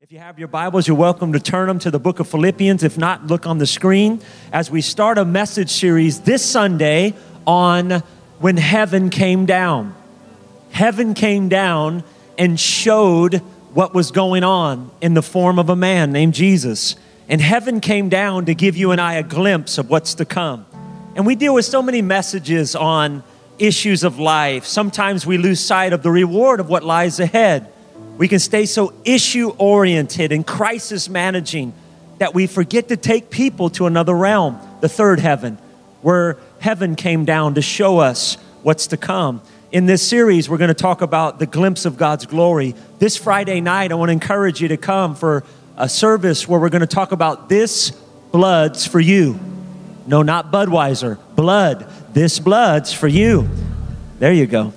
If you have your Bibles, you're welcome to turn them to the book of Philippians. If not, look on the screen as we start a message series this Sunday on when heaven came down. Heaven came down and showed what was going on in the form of a man named Jesus. And heaven came down to give you and I a glimpse of what's to come. And we deal with so many messages on issues of life. Sometimes we lose sight of the reward of what lies ahead. We can stay so issue oriented and crisis managing that we forget to take people to another realm, the third heaven, where heaven came down to show us what's to come. In this series, we're going to talk about the glimpse of God's glory. This Friday night, I want to encourage you to come for a service where we're going to talk about this blood's for you. No, not Budweiser, blood. This blood's for you. There you go.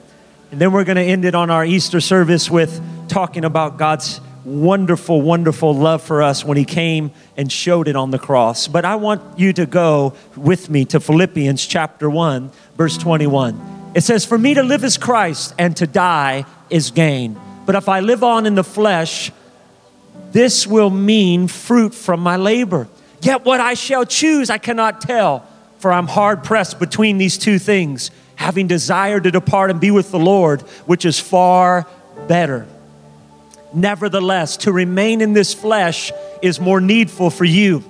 And then we're going to end it on our Easter service with talking about God's wonderful, wonderful love for us when He came and showed it on the cross. But I want you to go with me to Philippians chapter 1, verse 21. It says, For me to live is Christ, and to die is gain. But if I live on in the flesh, this will mean fruit from my labor. Yet what I shall choose, I cannot tell, for I'm hard pressed between these two things, having desire to depart and be with the Lord, which is far better. Nevertheless, to remain in this flesh is more needful for you.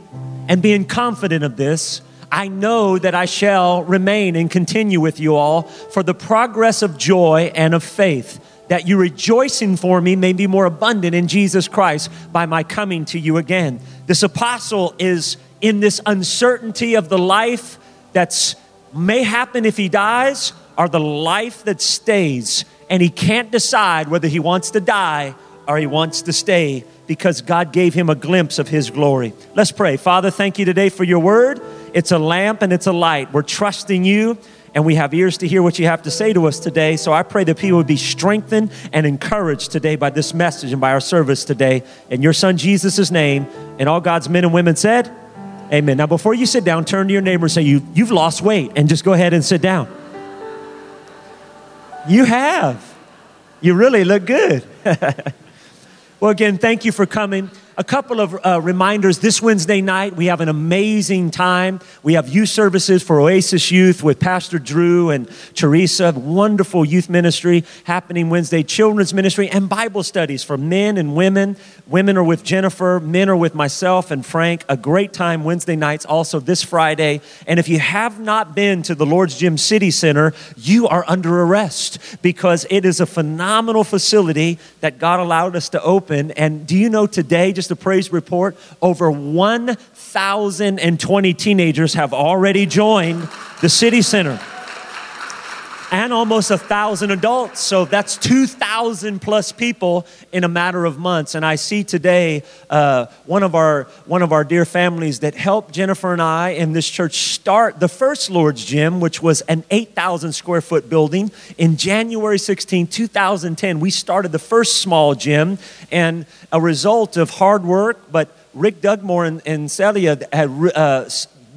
And being confident of this, I know that I shall remain and continue with you all for the progress of joy and of faith, that you rejoicing for me may be more abundant in Jesus Christ by my coming to you again. This apostle is in this uncertainty of the life that's may happen if he dies or the life that stays and he can't decide whether he wants to die or he wants to stay because God gave him a glimpse of his glory. Let's pray. Father, thank you today for your word. It's a lamp and it's a light. We're trusting you and we have ears to hear what you have to say to us today. So I pray that people would be strengthened and encouraged today by this message and by our service today. In your son Jesus' name, and all God's men and women said, Amen. Now, before you sit down, turn to your neighbor and say, you, You've lost weight, and just go ahead and sit down. You have. You really look good. Well, again, thank you for coming. A couple of uh, reminders this Wednesday night, we have an amazing time. We have youth services for Oasis Youth with Pastor Drew and Teresa, wonderful youth ministry happening Wednesday, children's ministry, and Bible studies for men and women. Women are with Jennifer, men are with myself and Frank. A great time Wednesday nights, also this Friday. And if you have not been to the Lord's Gym City Center, you are under arrest because it is a phenomenal facility that God allowed us to open. And do you know today, just a praise report, over 1,020 teenagers have already joined the city center. And almost a thousand adults. So that's 2,000 plus people in a matter of months. And I see today uh, one, of our, one of our dear families that helped Jennifer and I in this church start the first Lord's Gym, which was an 8,000 square foot building. In January 16, 2010, we started the first small gym. And a result of hard work, but Rick Dugmore and, and Celia had uh,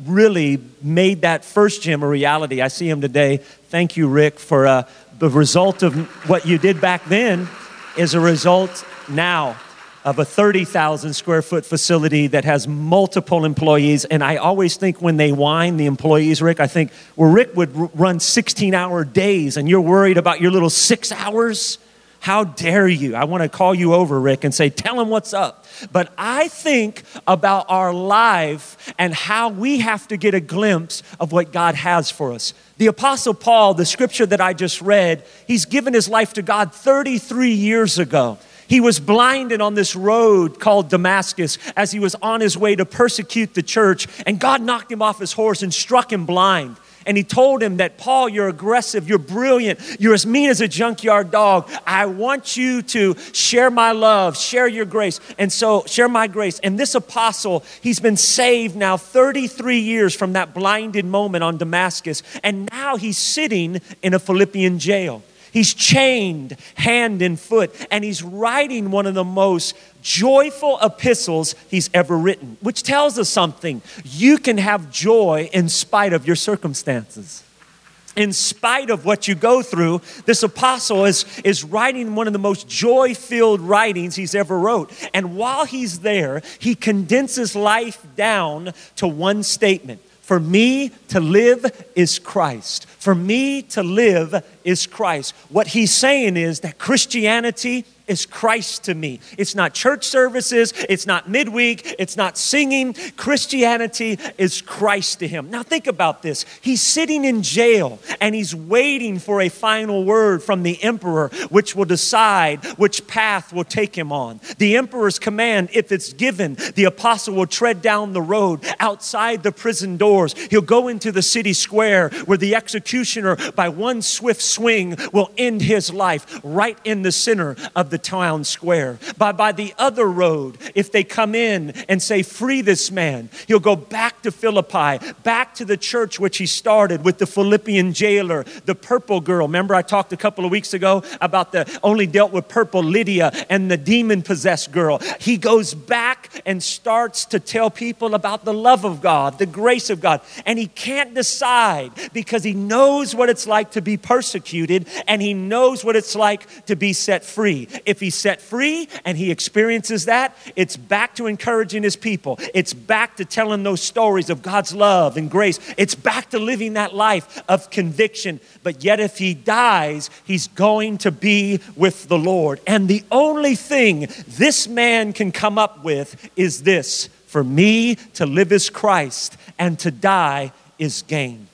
really made that first gym a reality. I see him today. Thank you, Rick, for uh, the result of what you did back then is a result now of a 30,000 square foot facility that has multiple employees. And I always think when they whine, the employees, Rick, I think, well, Rick would run 16 hour days and you're worried about your little six hours. How dare you? I want to call you over, Rick, and say, tell him what's up. But I think about our life and how we have to get a glimpse of what God has for us. The Apostle Paul, the scripture that I just read, he's given his life to God 33 years ago. He was blinded on this road called Damascus as he was on his way to persecute the church, and God knocked him off his horse and struck him blind and he told him that, Paul, you're aggressive, you're brilliant, you're as mean as a junkyard dog. I want you to share my love, share your grace. And so, share my grace. And this apostle, he's been saved now 33 years from that blinded moment on Damascus. And now he's sitting in a Philippian jail. He's chained hand and foot, and he's writing one of the most joyful epistles he's ever written, which tells us something. You can have joy in spite of your circumstances. in spite of what you go through, this apostle is, is writing one of the most joy filled writings he's ever wrote. And while he's there, he condenses life down to one statement For me to live is Christ. For me to live is Christ. What he's saying is that Christianity is Christ to me. It's not church services, it's not midweek, it's not singing. Christianity is Christ to him. Now think about this. He's sitting in jail and he's waiting for a final word from the emperor, which will decide which path will take him on. The emperor's command, if it's given, the apostle will tread down the road outside the prison doors. He'll go into the city square where the executioner, by one swift swing, will end his life right in the center of the town square. By, by the other road, if they come in and say, Free this man, he'll go back to Philippi, back to the church which he started with the Philippian jailer, the purple girl. Remember, I talked a couple of weeks ago about the only dealt with purple Lydia and the demon possessed girl. He goes back and starts to tell people about the love of God, the grace of God. And he can't decide because he knows what it's like to be persecuted and he knows what it's like to be set free. If he's set free and he experiences that, it's back to encouraging his people. It's back to telling those stories of God's love and grace. It's back to living that life of conviction. But yet, if he dies, he's going to be with the Lord. And the only thing this man can come up with is this for me to live is Christ and to die is gain.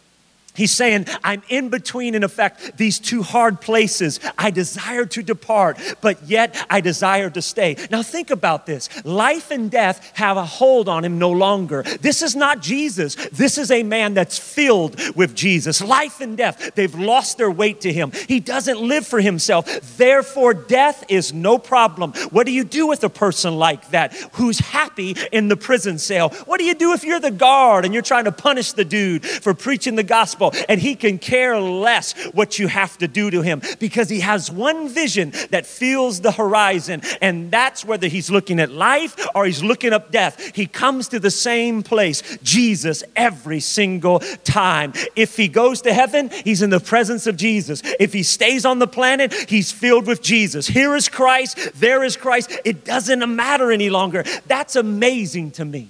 He's saying, I'm in between, in effect, these two hard places. I desire to depart, but yet I desire to stay. Now, think about this life and death have a hold on him no longer. This is not Jesus. This is a man that's filled with Jesus. Life and death, they've lost their weight to him. He doesn't live for himself. Therefore, death is no problem. What do you do with a person like that who's happy in the prison cell? What do you do if you're the guard and you're trying to punish the dude for preaching the gospel? Gospel, and he can care less what you have to do to him because he has one vision that fills the horizon, and that's whether he's looking at life or he's looking up death. He comes to the same place, Jesus, every single time. If he goes to heaven, he's in the presence of Jesus. If he stays on the planet, he's filled with Jesus. Here is Christ, there is Christ. It doesn't matter any longer. That's amazing to me.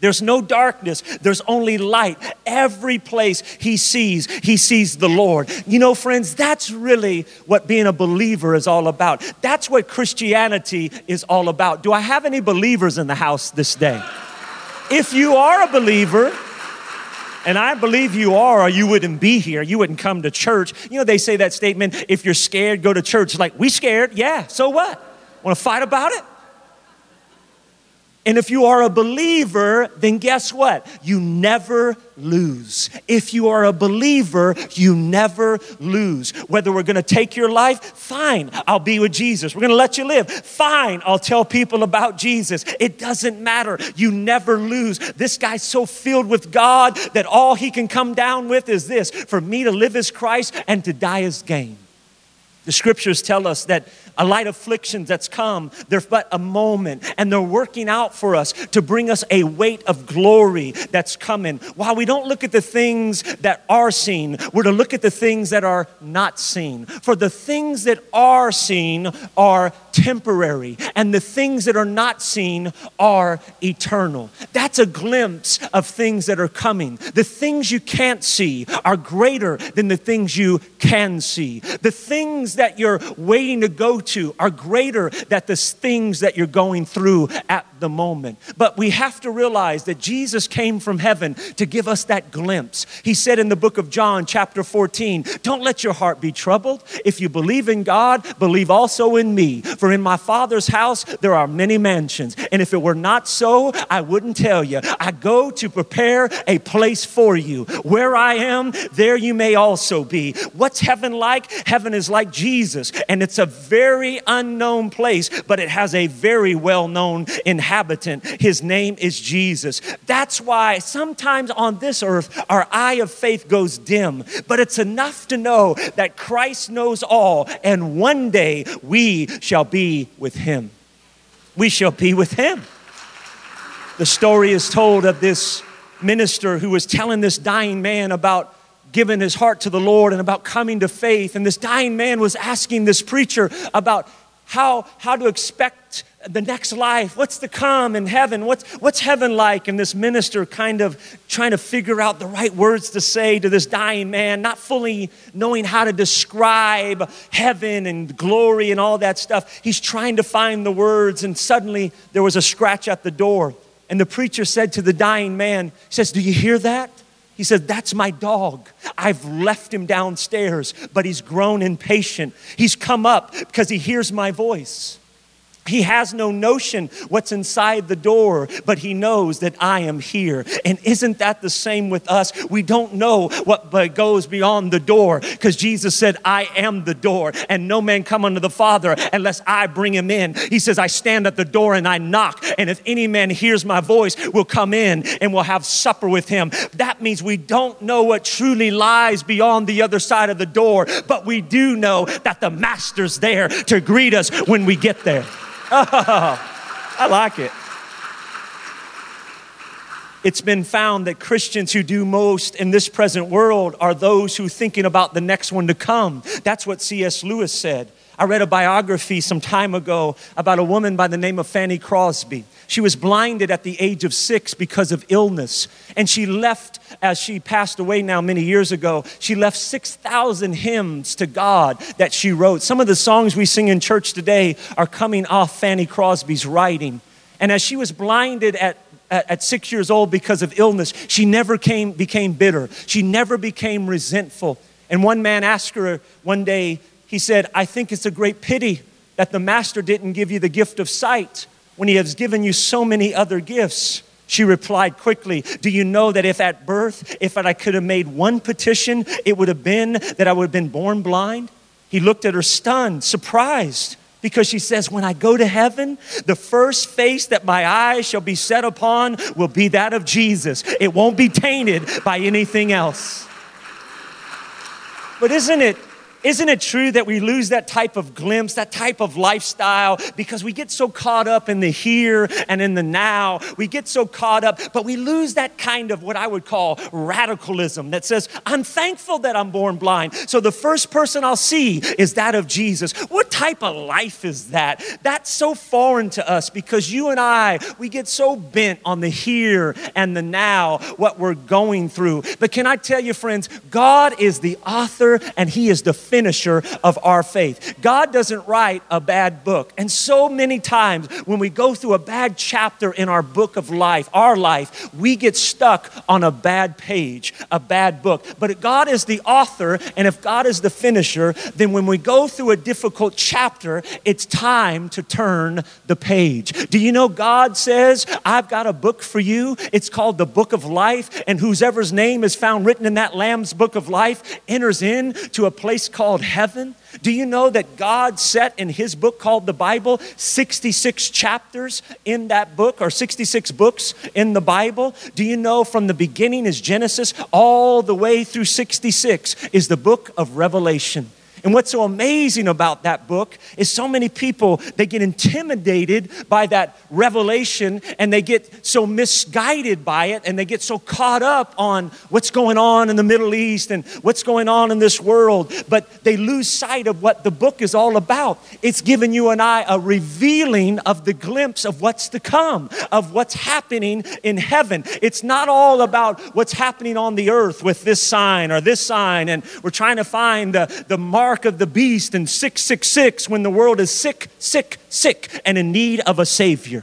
There's no darkness, there's only light. Every place he sees, he sees the Lord. You know, friends, that's really what being a believer is all about. That's what Christianity is all about. Do I have any believers in the house this day? If you are a believer, and I believe you are, or you wouldn't be here. You wouldn't come to church. You know, they say that statement if you're scared, go to church. Like, we scared? Yeah, so what? Want to fight about it? And if you are a believer, then guess what? You never lose. If you are a believer, you never lose. Whether we're going to take your life, fine, I'll be with Jesus. We're going to let you live, fine, I'll tell people about Jesus. It doesn't matter. You never lose. This guy's so filled with God that all he can come down with is this for me to live as Christ and to die as gain. The scriptures tell us that a light afflictions that's come, they're but a moment, and they're working out for us to bring us a weight of glory that's coming. While we don't look at the things that are seen, we're to look at the things that are not seen. For the things that are seen are temporary, and the things that are not seen are eternal. That's a glimpse of things that are coming. The things you can't see are greater than the things you can see. The things that you're waiting to go to are greater than the things that you're going through at the moment. But we have to realize that Jesus came from heaven to give us that glimpse. He said in the book of John, chapter 14, Don't let your heart be troubled. If you believe in God, believe also in me. For in my Father's house there are many mansions. And if it were not so, I wouldn't tell you. I go to prepare a place for you. Where I am, there you may also be. What's heaven like? Heaven is like Jesus, and it's a very unknown place, but it has a very well known inhabitant inhabitant. His name is Jesus. That's why sometimes on this earth, our eye of faith goes dim, but it's enough to know that Christ knows all, and one day we shall be with him. We shall be with him. The story is told of this minister who was telling this dying man about giving his heart to the Lord and about coming to faith. And this dying man was asking this preacher about how, how to expect the next life, what's to come in heaven, what's, what's heaven like? And this minister kind of trying to figure out the right words to say to this dying man, not fully knowing how to describe heaven and glory and all that stuff. He's trying to find the words, and suddenly there was a scratch at the door. And the preacher said to the dying man, He says, Do you hear that? He said, That's my dog. I've left him downstairs, but he's grown impatient. He's come up because he hears my voice. He has no notion what's inside the door, but he knows that I am here. And isn't that the same with us? We don't know what goes beyond the door because Jesus said, I am the door, and no man come unto the Father unless I bring him in. He says, I stand at the door and I knock, and if any man hears my voice, will come in and will have supper with him. That means we don't know what truly lies beyond the other side of the door, but we do know that the Master's there to greet us when we get there. Oh, I like it. It's been found that Christians who do most in this present world are those who thinking about the next one to come. That's what C.S. Lewis said. I read a biography some time ago about a woman by the name of Fanny Crosby. She was blinded at the age of six because of illness. And she left, as she passed away now many years ago, she left 6,000 hymns to God that she wrote. Some of the songs we sing in church today are coming off Fanny Crosby's writing. And as she was blinded at at, six years old because of illness, she never came, became bitter. She never became resentful. And one man asked her one day, he said, I think it's a great pity that the master didn't give you the gift of sight when he has given you so many other gifts? She replied quickly, Do you know that if at birth, if I could have made one petition, it would have been that I would have been born blind? He looked at her stunned, surprised, because she says, When I go to heaven, the first face that my eyes shall be set upon will be that of Jesus. It won't be tainted by anything else. But isn't it isn't it true that we lose that type of glimpse, that type of lifestyle, because we get so caught up in the here and in the now? We get so caught up, but we lose that kind of what I would call radicalism that says, I'm thankful that I'm born blind. So the first person I'll see is that of Jesus. What type of life is that? That's so foreign to us because you and I, we get so bent on the here and the now, what we're going through. But can I tell you, friends, God is the author and He is the finisher of our faith. God doesn't write a bad book. And so many times when we go through a bad chapter in our book of life, our life, we get stuck on a bad page, a bad book. But God is the author, and if God is the finisher, then when we go through a difficult chapter, it's time to turn the page. Do you know God says, I've got a book for you? It's called the book of life, and whoever's name is found written in that Lamb's book of life enters in to a place called heaven? Do you know that God set in his book called the Bible 66 chapters in that book or 66 books in the Bible? Do you know from the beginning is Genesis all the way through 66 is the book of Revelation? And what's so amazing about that book is so many people they get intimidated by that revelation and they get so misguided by it and they get so caught up on what's going on in the Middle East and what's going on in this world, but they lose sight of what the book is all about. It's giving you and I a revealing of the glimpse of what's to come, of what's happening in heaven. It's not all about what's happening on the earth with this sign or this sign, and we're trying to find the, the mark mark of the beast in 666 when the world is sick, sick, sick, and in need of a Savior.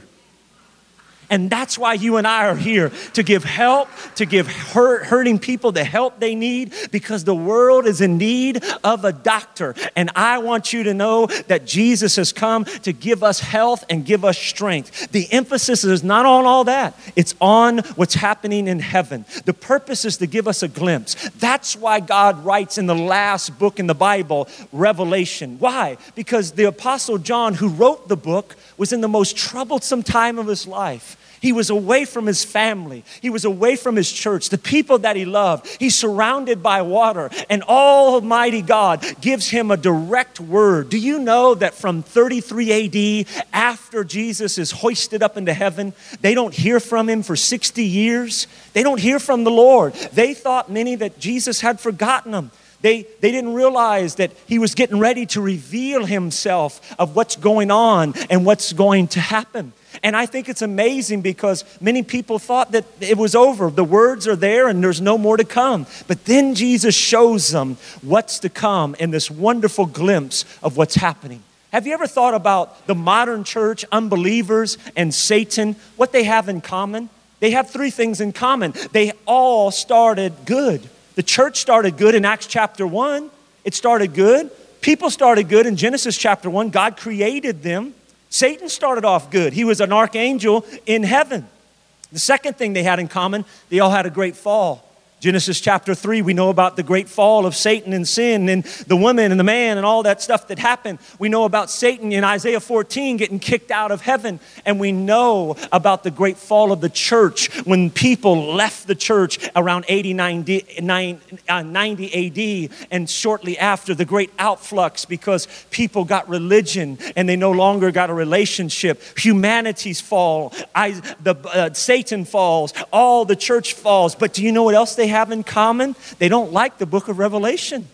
And that's why you and I are here to give help, to give hurt, hurting people the help they need because the world is in need of a doctor. And I want you to know that Jesus has come to give us health and give us strength. The emphasis is not on all that, it's on what's happening in heaven. The purpose is to give us a glimpse. That's why God writes in the last book in the Bible, Revelation. Why? Because the Apostle John, who wrote the book, was in the most troublesome time of his life. He was away from his family. He was away from his church, the people that he loved. He's surrounded by water, and Almighty God gives him a direct word. Do you know that from 33 AD, after Jesus is hoisted up into heaven, they don't hear from him for 60 years? They don't hear from the Lord. They thought many that Jesus had forgotten them. They, they didn't realize that he was getting ready to reveal himself of what's going on and what's going to happen. And I think it's amazing because many people thought that it was over. The words are there and there's no more to come. But then Jesus shows them what's to come in this wonderful glimpse of what's happening. Have you ever thought about the modern church, unbelievers, and Satan, what they have in common? They have three things in common. They all started good. The church started good in Acts chapter 1. It started good. People started good in Genesis chapter 1. God created them. Satan started off good. He was an archangel in heaven. The second thing they had in common, they all had a great fall. Genesis chapter 3, we know about the great fall of Satan and sin and the woman and the man and all that stuff that happened. We know about Satan in Isaiah 14 getting kicked out of heaven. And we know about the great fall of the church when people left the church around 80, 90, 90 AD and shortly after the great outflux because people got religion and they no longer got a relationship. Humanity's fall, I, the, uh, Satan falls, all the church falls. But do you know what else they have in common? They don't like the book of Revelation.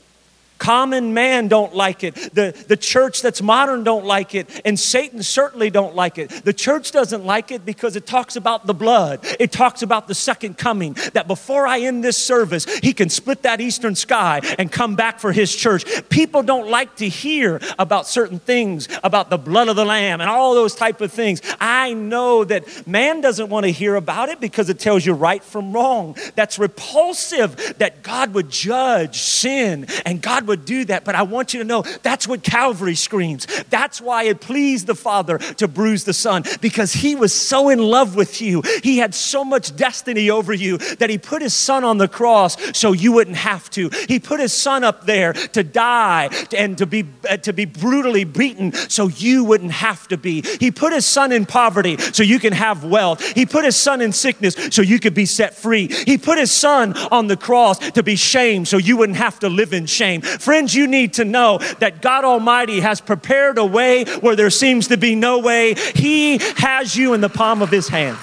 Common man don't like it. The, the church that's modern don't like it. And Satan certainly don't like it. The church doesn't like it because it talks about the blood. It talks about the second coming. That before I end this service, he can split that eastern sky and come back for his church. People don't like to hear about certain things, about the blood of the lamb and all those type of things. I know that man doesn't want to hear about it because it tells you right from wrong. That's repulsive that God would judge sin and God would do that, but I want you to know that's what Calvary screams. That's why it pleased the Father to bruise the Son, because He was so in love with you. He had so much destiny over you that He put His Son on the cross so you wouldn't have to. He put His Son up there to die and to be, uh, to be brutally beaten so you wouldn't have to be. He put His Son in poverty so you can have wealth. He put His Son in sickness so you could be set free. He put His Son on the cross to be shamed so you wouldn't have to live in shame. Friends, you need to know that God Almighty has prepared a way where there seems to be no way. He has you in the palm of His hand.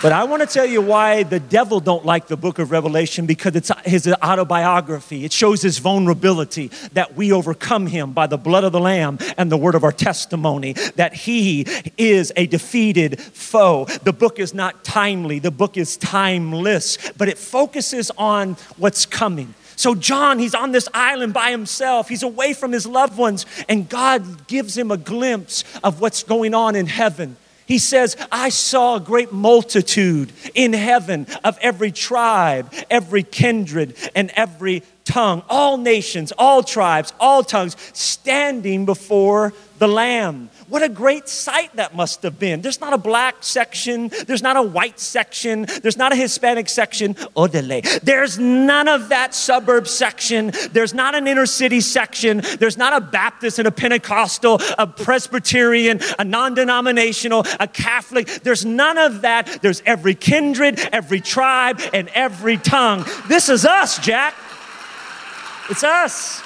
But I want to tell you why the devil don't like the book of Revelation because it's his autobiography. It shows his vulnerability that we overcome him by the blood of the lamb and the word of our testimony that he is a defeated foe. The book is not timely, the book is timeless, but it focuses on what's coming. So, John, he's on this island by himself. He's away from his loved ones, and God gives him a glimpse of what's going on in heaven. He says, I saw a great multitude in heaven of every tribe, every kindred, and every tongue, all nations, all tribes, all tongues, standing before the Lamb. What a great sight that must have been. There's not a black section, there's not a white section, there's not a Hispanic section. Odele. There's none of that suburb section, there's not an inner city section, there's not a Baptist and a Pentecostal, a Presbyterian, a non denominational, a Catholic. There's none of that. There's every kindred, every tribe, and every tongue. This is us, Jack. It's us.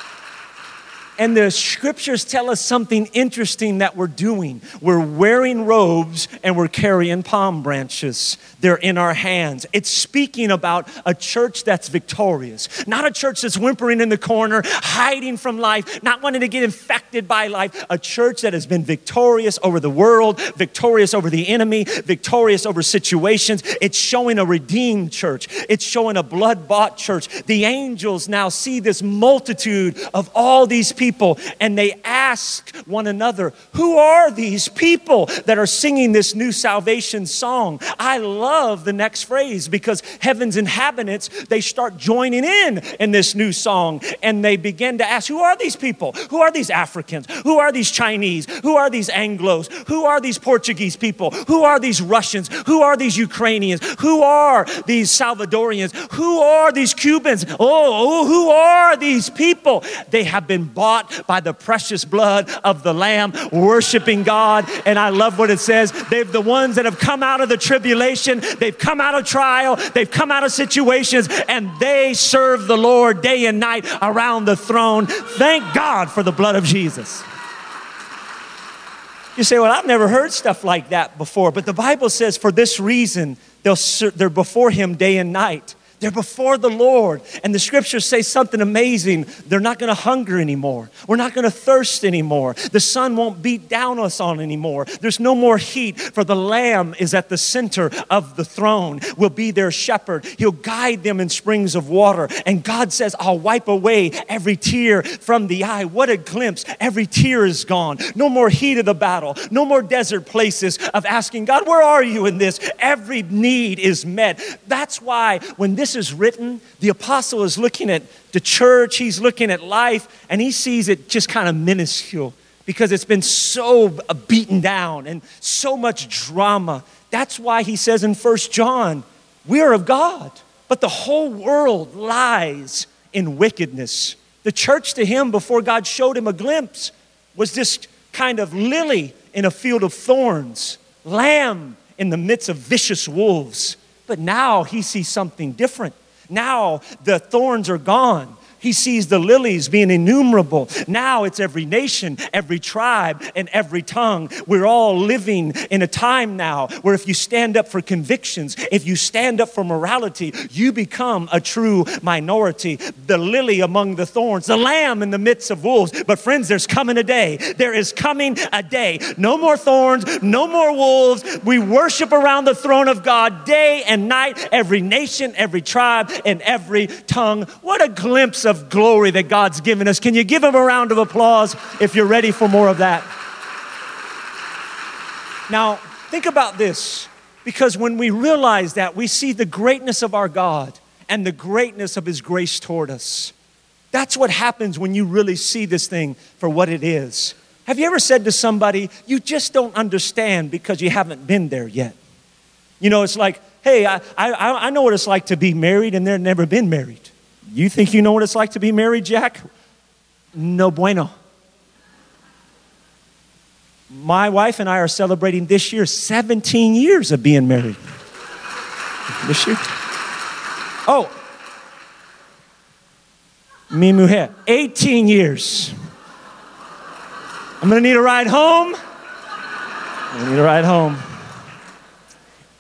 And the scriptures tell us something interesting that we're doing. We're wearing robes and we're carrying palm branches. They're in our hands. It's speaking about a church that's victorious, not a church that's whimpering in the corner, hiding from life, not wanting to get infected by life. A church that has been victorious over the world, victorious over the enemy, victorious over situations. It's showing a redeemed church, it's showing a blood bought church. The angels now see this multitude of all these people people and they ask one another, Who are these people that are singing this new salvation song? I love the next phrase because heaven's inhabitants, they start joining in in this new song and they begin to ask, Who are these people? Who are these Africans? Who are these Chinese? Who are these Anglos? Who are these Portuguese people? Who are these Russians? Who are these Ukrainians? Who are these Salvadorians? Who are these Cubans? Oh, who are these people? They have been bought bought by the precious blood of the Lamb, worshiping God. And I love what it says. They've the ones that have come out of the tribulation, they've come out of trial, they've come out of situations, and they serve the Lord day and night around the throne. Thank God for the blood of Jesus. You say, Well, I've never heard stuff like that before. But the Bible says, For this reason, they'll, they're before Him day and night. They're before the Lord. And the scriptures say something amazing. They're not going to hunger anymore. We're not going to thirst anymore. The sun won't beat down us on anymore. There's no more heat, for the Lamb is at the center of the throne, will be their shepherd. He'll guide them in springs of water. And God says, I'll wipe away every tear from the eye. What a glimpse. Every tear is gone. No more heat of the battle. No more desert places of asking, God, where are you in this? Every need is met. That's why when this is written, the apostle is looking at the church, he's looking at life, and he sees it just kind of minuscule because it's been so uh, beaten down and so much drama. That's why he says in First John, we are of God, but the whole world lies in wickedness. The church to him, before God showed him a glimpse, was this kind of lily in a field of thorns, lamb in the midst of vicious wolves. But now he sees something different. Now the thorns are gone. He sees the lilies being innumerable. Now it's every nation, every tribe, and every tongue. We're all living in a time now where if you stand up for convictions, if you stand up for morality, you become a true minority. The lily among the thorns, the lamb in the midst of wolves. But friends, there's coming a day. There is coming a day. No more thorns, no more wolves. We worship around the throne of God day and night, every nation, every tribe, and every tongue. What a glimpse of of glory that God's given us. Can you give him a round of applause if you're ready for more of that? Now, think about this because when we realize that, we see the greatness of our God and the greatness of his grace toward us. That's what happens when you really see this thing for what it is. Have you ever said to somebody, you just don't understand because you haven't been there yet? You know, it's like, hey, I, I, I know what it's like to be married and they've never been married. You think you know what it's like to be married, Jack? No bueno. My wife and I are celebrating this year 17 years of being married. This year? Oh, mi mujer, 18 years. I'm gonna need a ride home. Gonna need a ride home.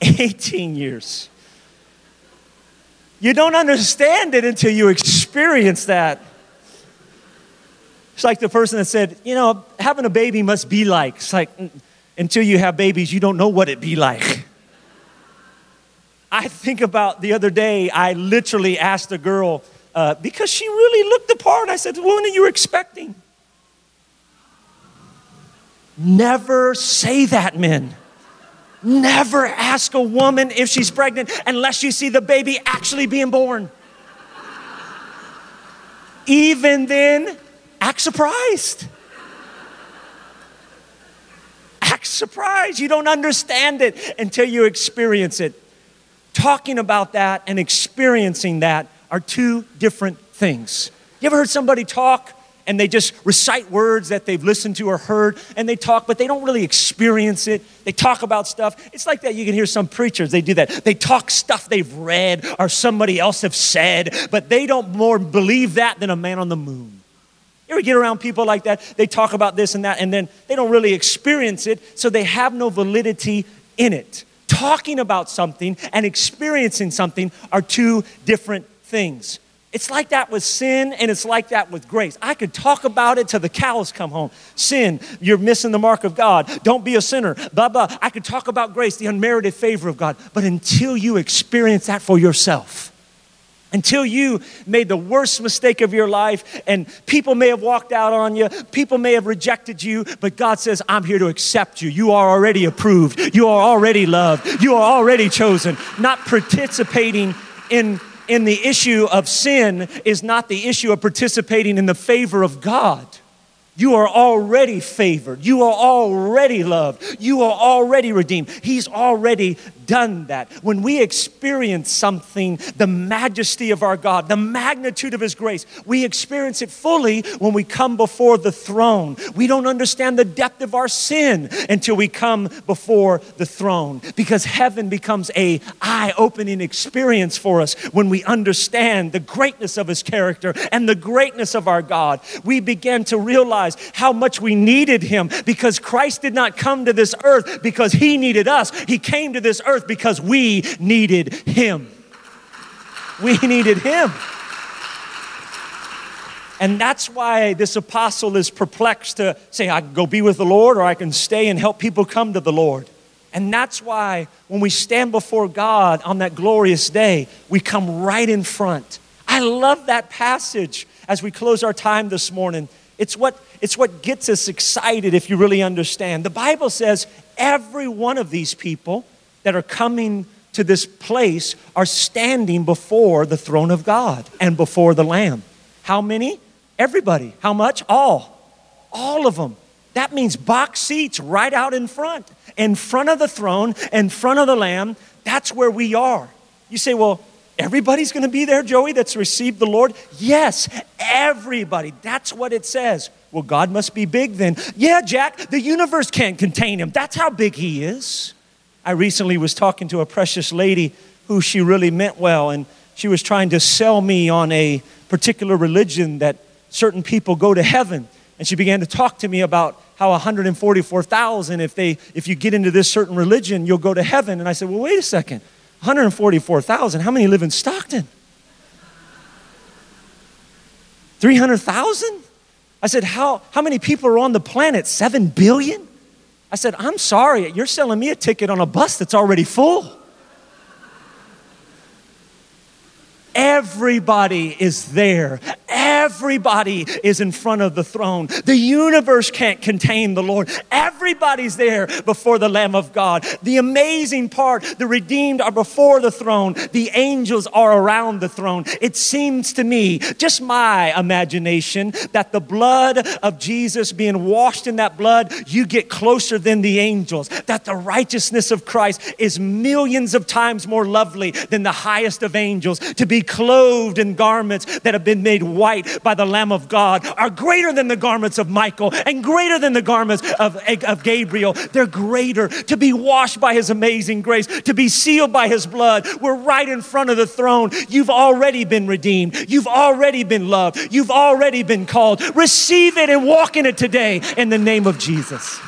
18 years. You don't understand it until you experience that. It's like the person that said, you know, having a baby must be like. It's like, mm, until you have babies, you don't know what it be like. I think about the other day, I literally asked a girl, uh, because she really looked the part, I said, When are you expecting? Never say that, men. Never ask a woman if she's pregnant unless you see the baby actually being born. Even then, act surprised. Act surprised. You don't understand it until you experience it. Talking about that and experiencing that are two different things. You ever heard somebody talk and they just recite words that they've listened to or heard and they talk, but they don't really experience it. They talk about stuff. It's like that. You can hear some preachers, they do that. They talk stuff they've read or somebody else have said, but they don't more believe that than a man on the moon. You ever get around people like that? They talk about this and that, and then they don't really experience it, so they have no validity in it. Talking about something and experiencing something are two different things. It's like that with sin and it's like that with grace. I could talk about it till the cows come home. Sin, you're missing the mark of God. Don't be a sinner. Blah, blah. I could talk about grace, the unmerited favor of God. But until you experience that for yourself, until you made the worst mistake of your life and people may have walked out on you, people may have rejected you, but God says, I'm here to accept you. You are already approved. You are already loved. You are already chosen. Not participating in in the issue of sin is not the issue of participating in the favor of God. You are already favored. You are already loved. You are already redeemed. He's already done that, when we experience something, the majesty of our God, the magnitude of His grace, we experience it fully when we come before the throne. We don't understand the depth of our sin until we come before the throne because heaven becomes a eye-opening experience for us when we understand the greatness of His character and the greatness of our God. We begin to realize how much we needed Him because Christ did not come to this earth because He needed us. He came to this earth because we needed Him. We needed Him. And that's why this apostle is perplexed to say, I can go be with the Lord or I can stay and help people come to the Lord. And that's why when we stand before God on that glorious day, we come right in front. I love that passage as we close our time this morning. It's what, it's what gets us excited if you really understand. The Bible says every one of these people that are coming to this place are standing before the throne of God and before the Lamb. How many? Everybody. How much? All. All of them. That means box seats right out in front, in front of the throne, in front of the Lamb. That's where we are. You say, well, everybody's going to be there, Joey, that's received the Lord? Yes, everybody. That's what it says. Well, God must be big then. Yeah, Jack, the universe can't contain him. That's how big he is. I recently was talking to a precious lady who she really meant well, and she was trying to sell me on a particular religion that certain people go to heaven. And she began to talk to me about how 144,000, if, they, if you get into this certain religion, you'll go to heaven. And I said, well, wait a second. 144,000, how many live in Stockton? 300,000? I said, how, how many people are on the planet? 7 billion? I said, I'm sorry, you're selling me a ticket on a bus that's already full. Everybody is there. Everybody is in front of the throne. The universe can't contain the Lord. Everybody's there before the Lamb of God. The amazing part the redeemed are before the throne, the angels are around the throne. It seems to me, just my imagination, that the blood of Jesus being washed in that blood, you get closer than the angels. That the righteousness of Christ is millions of times more lovely than the highest of angels. To be clothed in garments that have been made white by the Lamb of God are greater than the garments of Michael and greater than the garments of, of Gabriel. They're greater. To be washed by his amazing grace, to be sealed by his blood. We're right in front of the throne. You've already been redeemed. You've already been loved. You've already been called. Receive it and walk in it today in the name of Jesus.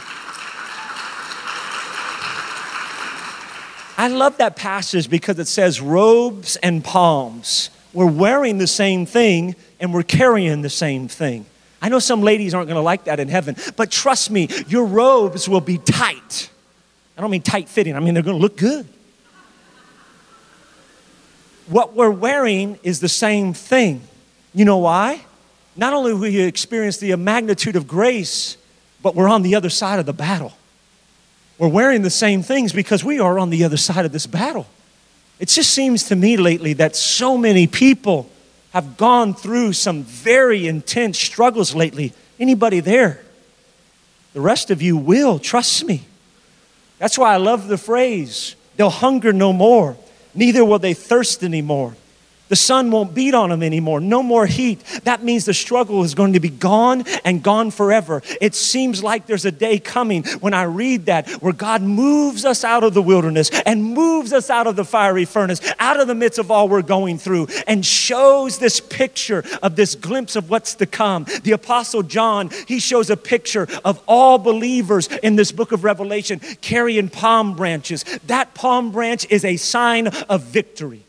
I love that passage because it says robes and palms. We're wearing the same thing and we're carrying the same thing. I know some ladies aren't going to like that in heaven, but trust me, your robes will be tight. I don't mean tight fitting, I mean they're going to look good. What we're wearing is the same thing. You know why? Not only will you experience the magnitude of grace, but we're on the other side of the battle. We're wearing the same things because we are on the other side of this battle. It just seems to me lately that so many people have gone through some very intense struggles lately. Anybody there? The rest of you will, trust me. That's why I love the phrase, they'll hunger no more, neither will they thirst anymore. The sun won't beat on them anymore. No more heat. That means the struggle is going to be gone and gone forever. It seems like there's a day coming when I read that where God moves us out of the wilderness and moves us out of the fiery furnace, out of the midst of all we're going through, and shows this picture of this glimpse of what's to come. The Apostle John, he shows a picture of all believers in this book of Revelation carrying palm branches. That palm branch is a sign of victory.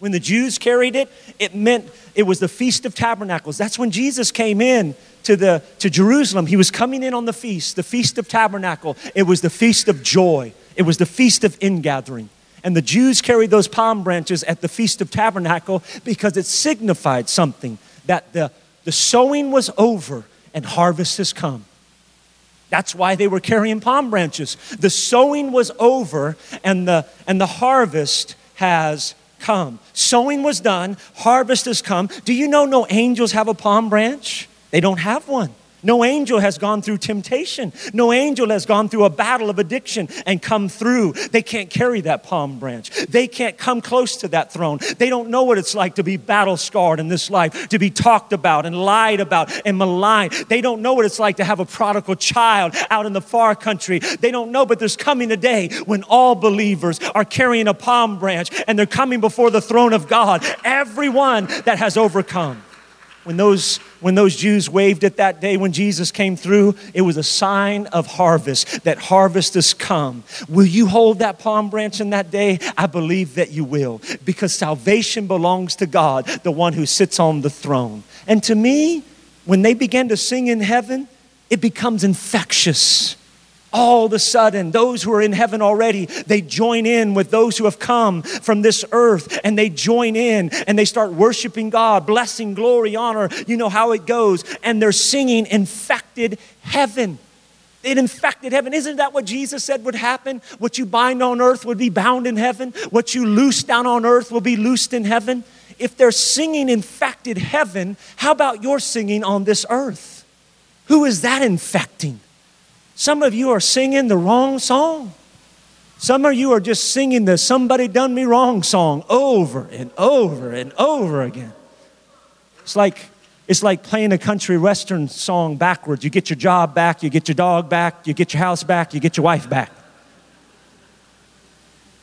When the Jews carried it, it meant it was the Feast of Tabernacles. That's when Jesus came in to, the, to Jerusalem. He was coming in on the feast, the Feast of Tabernacle. It was the Feast of Joy, it was the Feast of Ingathering. And the Jews carried those palm branches at the Feast of Tabernacle because it signified something that the, the sowing was over and harvest has come. That's why they were carrying palm branches. The sowing was over and the, and the harvest has come. Sowing was done, harvest has come. Do you know no angels have a palm branch? They don't have one. No angel has gone through temptation. No angel has gone through a battle of addiction and come through. They can't carry that palm branch. They can't come close to that throne. They don't know what it's like to be battle scarred in this life, to be talked about and lied about and maligned. They don't know what it's like to have a prodigal child out in the far country. They don't know, but there's coming a day when all believers are carrying a palm branch and they're coming before the throne of God. Everyone that has overcome. When those, when those Jews waved it that day when Jesus came through, it was a sign of harvest, that harvest has come. Will you hold that palm branch in that day? I believe that you will, because salvation belongs to God, the one who sits on the throne. And to me, when they begin to sing in heaven, it becomes infectious all of a sudden, those who are in heaven already, they join in with those who have come from this earth and they join in and they start worshiping God, blessing, glory, honor. You know how it goes. And they're singing infected heaven. It infected heaven. Isn't that what Jesus said would happen? What you bind on earth would be bound in heaven. What you loose down on earth will be loosed in heaven. If they're singing infected heaven, how about your singing on this earth? Who is that infecting? Some of you are singing the wrong song. Some of you are just singing the somebody done me wrong song over and over and over again. It's like it's like playing a country western song backwards. You get your job back, you get your dog back, you get your house back, you get your wife back.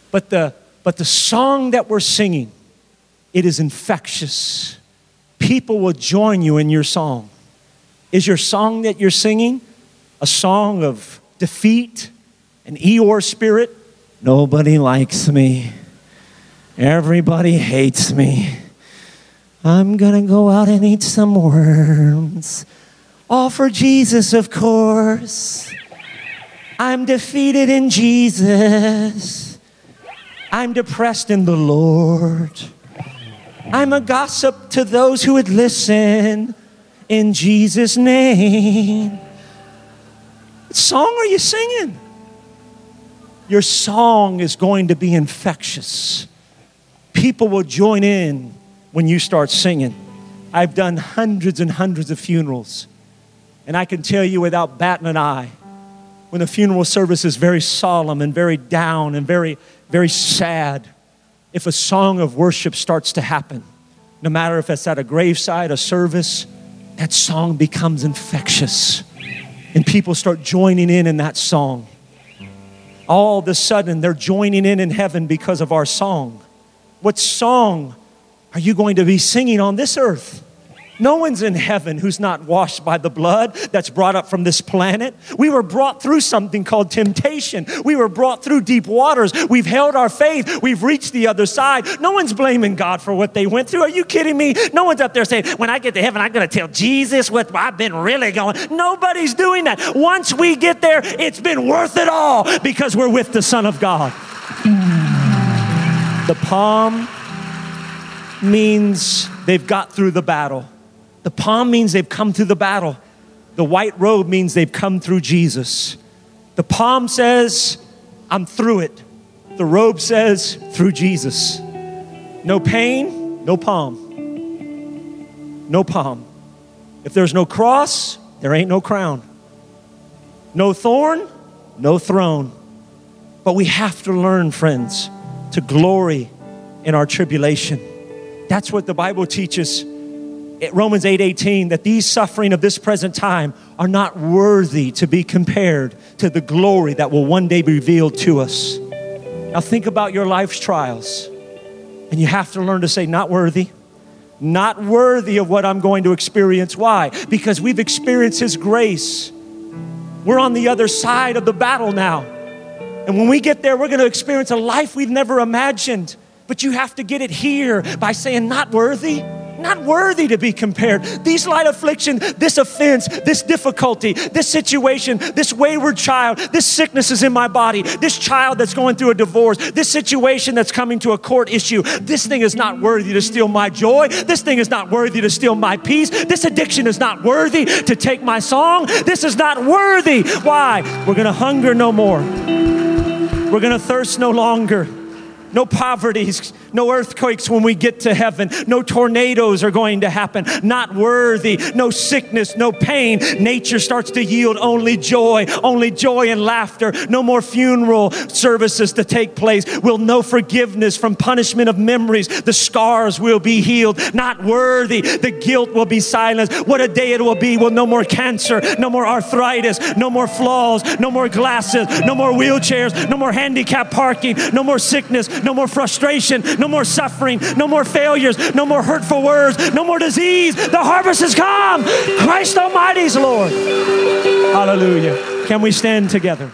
But the but the song that we're singing, it is infectious. People will join you in your song. Is your song that you're singing a song of defeat, an Eeyore spirit. Nobody likes me. Everybody hates me. I'm gonna go out and eat some worms. All for Jesus, of course. I'm defeated in Jesus. I'm depressed in the Lord. I'm a gossip to those who would listen in Jesus' name. Song are you singing? Your song is going to be infectious. People will join in when you start singing. I've done hundreds and hundreds of funerals, and I can tell you without batting an eye, when a funeral service is very solemn and very down and very, very sad, if a song of worship starts to happen, no matter if it's at a graveside, a service, that song becomes infectious and people start joining in in that song. All of a sudden, they're joining in in heaven because of our song. What song are you going to be singing on this earth? No one's in heaven who's not washed by the blood that's brought up from this planet. We were brought through something called temptation. We were brought through deep waters. We've held our faith. We've reached the other side. No one's blaming God for what they went through. Are you kidding me? No one's up there saying, when I get to heaven, I'm going to tell Jesus what I've been really going. Nobody's doing that. Once we get there, it's been worth it all because we're with the Son of God. The palm means they've got through the battle. The palm means they've come through the battle. The white robe means they've come through Jesus. The palm says, I'm through it. The robe says, through Jesus. No pain, no palm. No palm. If there's no cross, there ain't no crown. No thorn, no throne. But we have to learn, friends, to glory in our tribulation. That's what the Bible teaches Romans 8:18 that these suffering of this present time are not worthy to be compared to the glory that will one day be revealed to us. Now think about your life's trials. And you have to learn to say not worthy. Not worthy of what I'm going to experience. Why? Because we've experienced his grace. We're on the other side of the battle now. And when we get there, we're going to experience a life we've never imagined. But you have to get it here by saying, not worthy not worthy to be compared. These light affliction, this offense, this difficulty, this situation, this wayward child, this sickness is in my body, this child that's going through a divorce, this situation that's coming to a court issue, this thing is not worthy to steal my joy. This thing is not worthy to steal my peace. This addiction is not worthy to take my song. This is not worthy. Why? We're going to hunger no more. We're going to thirst no longer no poverty, No earthquakes when we get to heaven. No tornadoes are going to happen. Not worthy. No sickness, no pain. Nature starts to yield only joy, only joy and laughter. No more funeral services to take place. We'll know forgiveness from punishment of memories. The scars will be healed. Not worthy. The guilt will be silenced. What a day it will be. Well, no more cancer, no more arthritis, no more flaws, no more glasses, no more wheelchairs, no more handicap parking, no more sickness, no more frustration, no more suffering, no more failures, no more hurtful words, no more disease. The harvest has come. Christ Almighty is Lord. Hallelujah. Can we stand together?